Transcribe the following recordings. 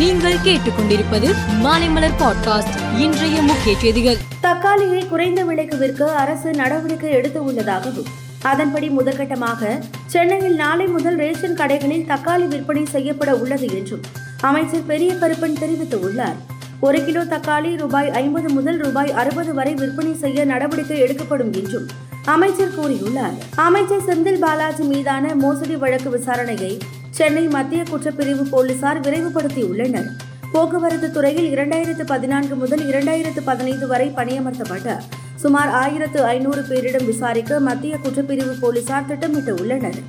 நீங்கள் கேட்டுக்கொண்டிருப்பது மாலைமலர் பாட்காஸ்ட். இன்றைய முக்கிய செய்திகள். தக்காளியை குறைந்த விலைக்கு விற்க அரசு நடவடிக்கை எடுத்து உள்ளதாகவும் அதன்படி முதற்கட்டமாக சென்னையில் நாளை முதல் ரேஷன் கடைகளில் தக்காளி விற்பனை செய்யப்பட உள்ளது என்றும் அமைச்சர் பெரிய கருப்பன் தெரிவித்துள்ளார். ஒரு கிலோ தக்காளி ரூபாய் ஐம்பது முதல் ரூபாய் அறுபது வரை விற்பனை செய்ய நடவடிக்கை எடுக்கப்படும் என்றும் அமைச்சர் கூறியுள்ளார். அமைச்சர் செந்தில் பாலாஜி மீதான மோசடி வழக்கு விசாரணையை சென்னை மத்திய குற்றப்பிரிவு போலீசார் விரைவுபடுத்தியுள்ளனர். போக்குவரத்து துறையில் இரண்டாயிரத்து பதினான்கு முதல் இரண்டாயிரத்து பதினைந்து வரை பணியமர்த்தப்பட்ட சுமார் ஆயிரத்து ஐநூறு பேரிடம் விசாரிக்க மத்திய குற்றப்பிரிவு போலீசார் திட்டமிட்டு உள்ளனர்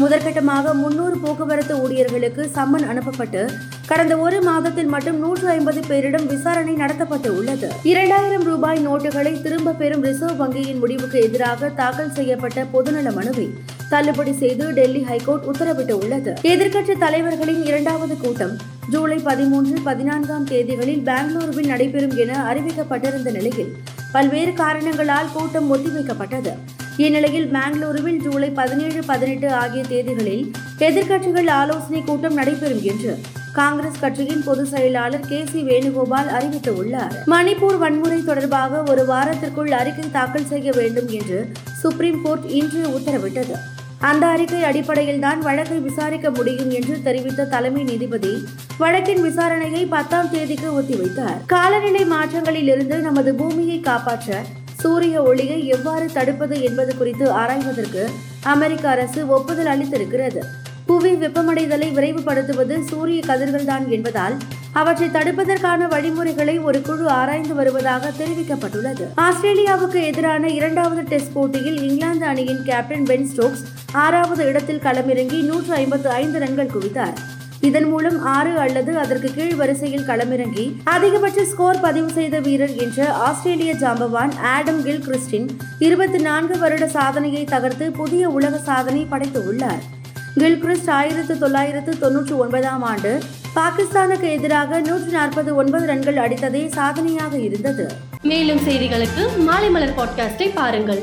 முதற்கட்டமாக முன்னூறு போக்குவரத்து ஊழியர்களுக்கு சம்மன் அனுப்பப்பட்டு கடந்த ஒரு மாதத்தில் மட்டும் நூற்று ஐம்பது பேரிடம் விசாரணை நடத்தப்பட்டு உள்ளது இரண்டாயிரம் ரூபாய் நோட்டுகளை திரும்ப பெறும் ரிசர்வ் வங்கியின் முடிவுக்கு எதிராக தாக்கல் செய்யப்பட்ட பொதுநல மனுவை தள்ளுபடி செய்து டெல்லி ஹைகோர்ட் உத்தரவிட்டு உள்ளது எதிர்க்கட்சி தலைவர்களின் இரண்டாவது கூட்டம் ஜூலை பதிமூன்று பதினான்காம் தேதிகளில் பெங்களூருவில் நடைபெறும் என அறிவிக்கப்பட்டிருந்த நிலையில் பல்வேறு காரணங்களால் கூட்டம் ஒத்திவைக்கப்பட்டது. இந்நிலையில் பெங்களூருவில் ஜூலை பதினேழு பதினெட்டு ஆகிய தேதிகளில் எதிர்க்கட்சிகள் ஆலோசனை கூட்டம் நடைபெறும் என்று காங்கிரஸ் கட்சியின் பொதுச் செயலாளர் கே சி வேணுகோபால் அறிவித்துள்ளார். மணிப்பூர் வன்முறை தொடர்பாக ஒரு வாரத்திற்குள் அறிக்கை தாக்கல் செய்ய வேண்டும் என்று சுப்ரீம் கோர்ட் இன்று உத்தரவிட்டது. அந்த அறிக்கை அடிப்படையில் தான் வழக்கை விசாரிக்க முடியும் என்று தெரிவித்த தலைமை நீதிபதி வழக்கின் விசாரணையை பத்தாம் தேதிக்கு ஒத்திவைத்தார். காலநிலை மாற்றங்களில் இருந்து நமது பூமியை காப்பாற்ற சூரிய ஒளியை எவ்வாறு தடுப்பது என்பது குறித்து ஆராய்வதற்கு அமெரிக்க அரசு ஒப்புதல் அளித்திருக்கிறது. புவி வெப்பமடைதலை விரைவுபடுத்துவது சூரிய கதிர்கள் தான் என்பதால் அவற்றை தடுப்பதற்கான வழிமுறைகளை ஒரு குழு ஆராய்ந்து வருவதாக தெரிவிக்கப்பட்டுள்ளது. ஆஸ்திரேலியாவுக்கு எதிரான இரண்டாவது டெஸ்ட் போட்டியில் இங்கிலாந்து அணியின் கேப்டன் பென் ஸ்டோக்ஸ் ஆறாவது இடத்தில் களமிறங்கி நூற்று ஐம்பத்து ஐந்து ரன்கள் குவித்தார். இதன் மூலம் ஆறு அல்லது அதற்கு கீழ் வரிசையில் களமிறங்கி அதிகபட்ச ஸ்கோர் பதிவு செய்த வீரர் என்ற ஆஸ்திரேலிய ஜாம்பவான் ஆடம் கில் கிறிஸ்டின் இருபத்தி நான்கு வருட சாதனையை தகர்த்து புதிய உலக சாதனை படைத்துள்ளார் கில்கிறிஸ்ட் ஆயிரத்து தொள்ளாயிரத்து தொன்னூற்றி ஒன்பதாம் ஆண்டு பாகிஸ்தானுக்கு எதிராக நூற்றி நாற்பது ஒன்பது ரன்கள் அடித்ததே சாதனையாக இருந்தது. மேலும் செய்திகளுக்கு மாலை மலர் பாட்காஸ்டை பாருங்கள்.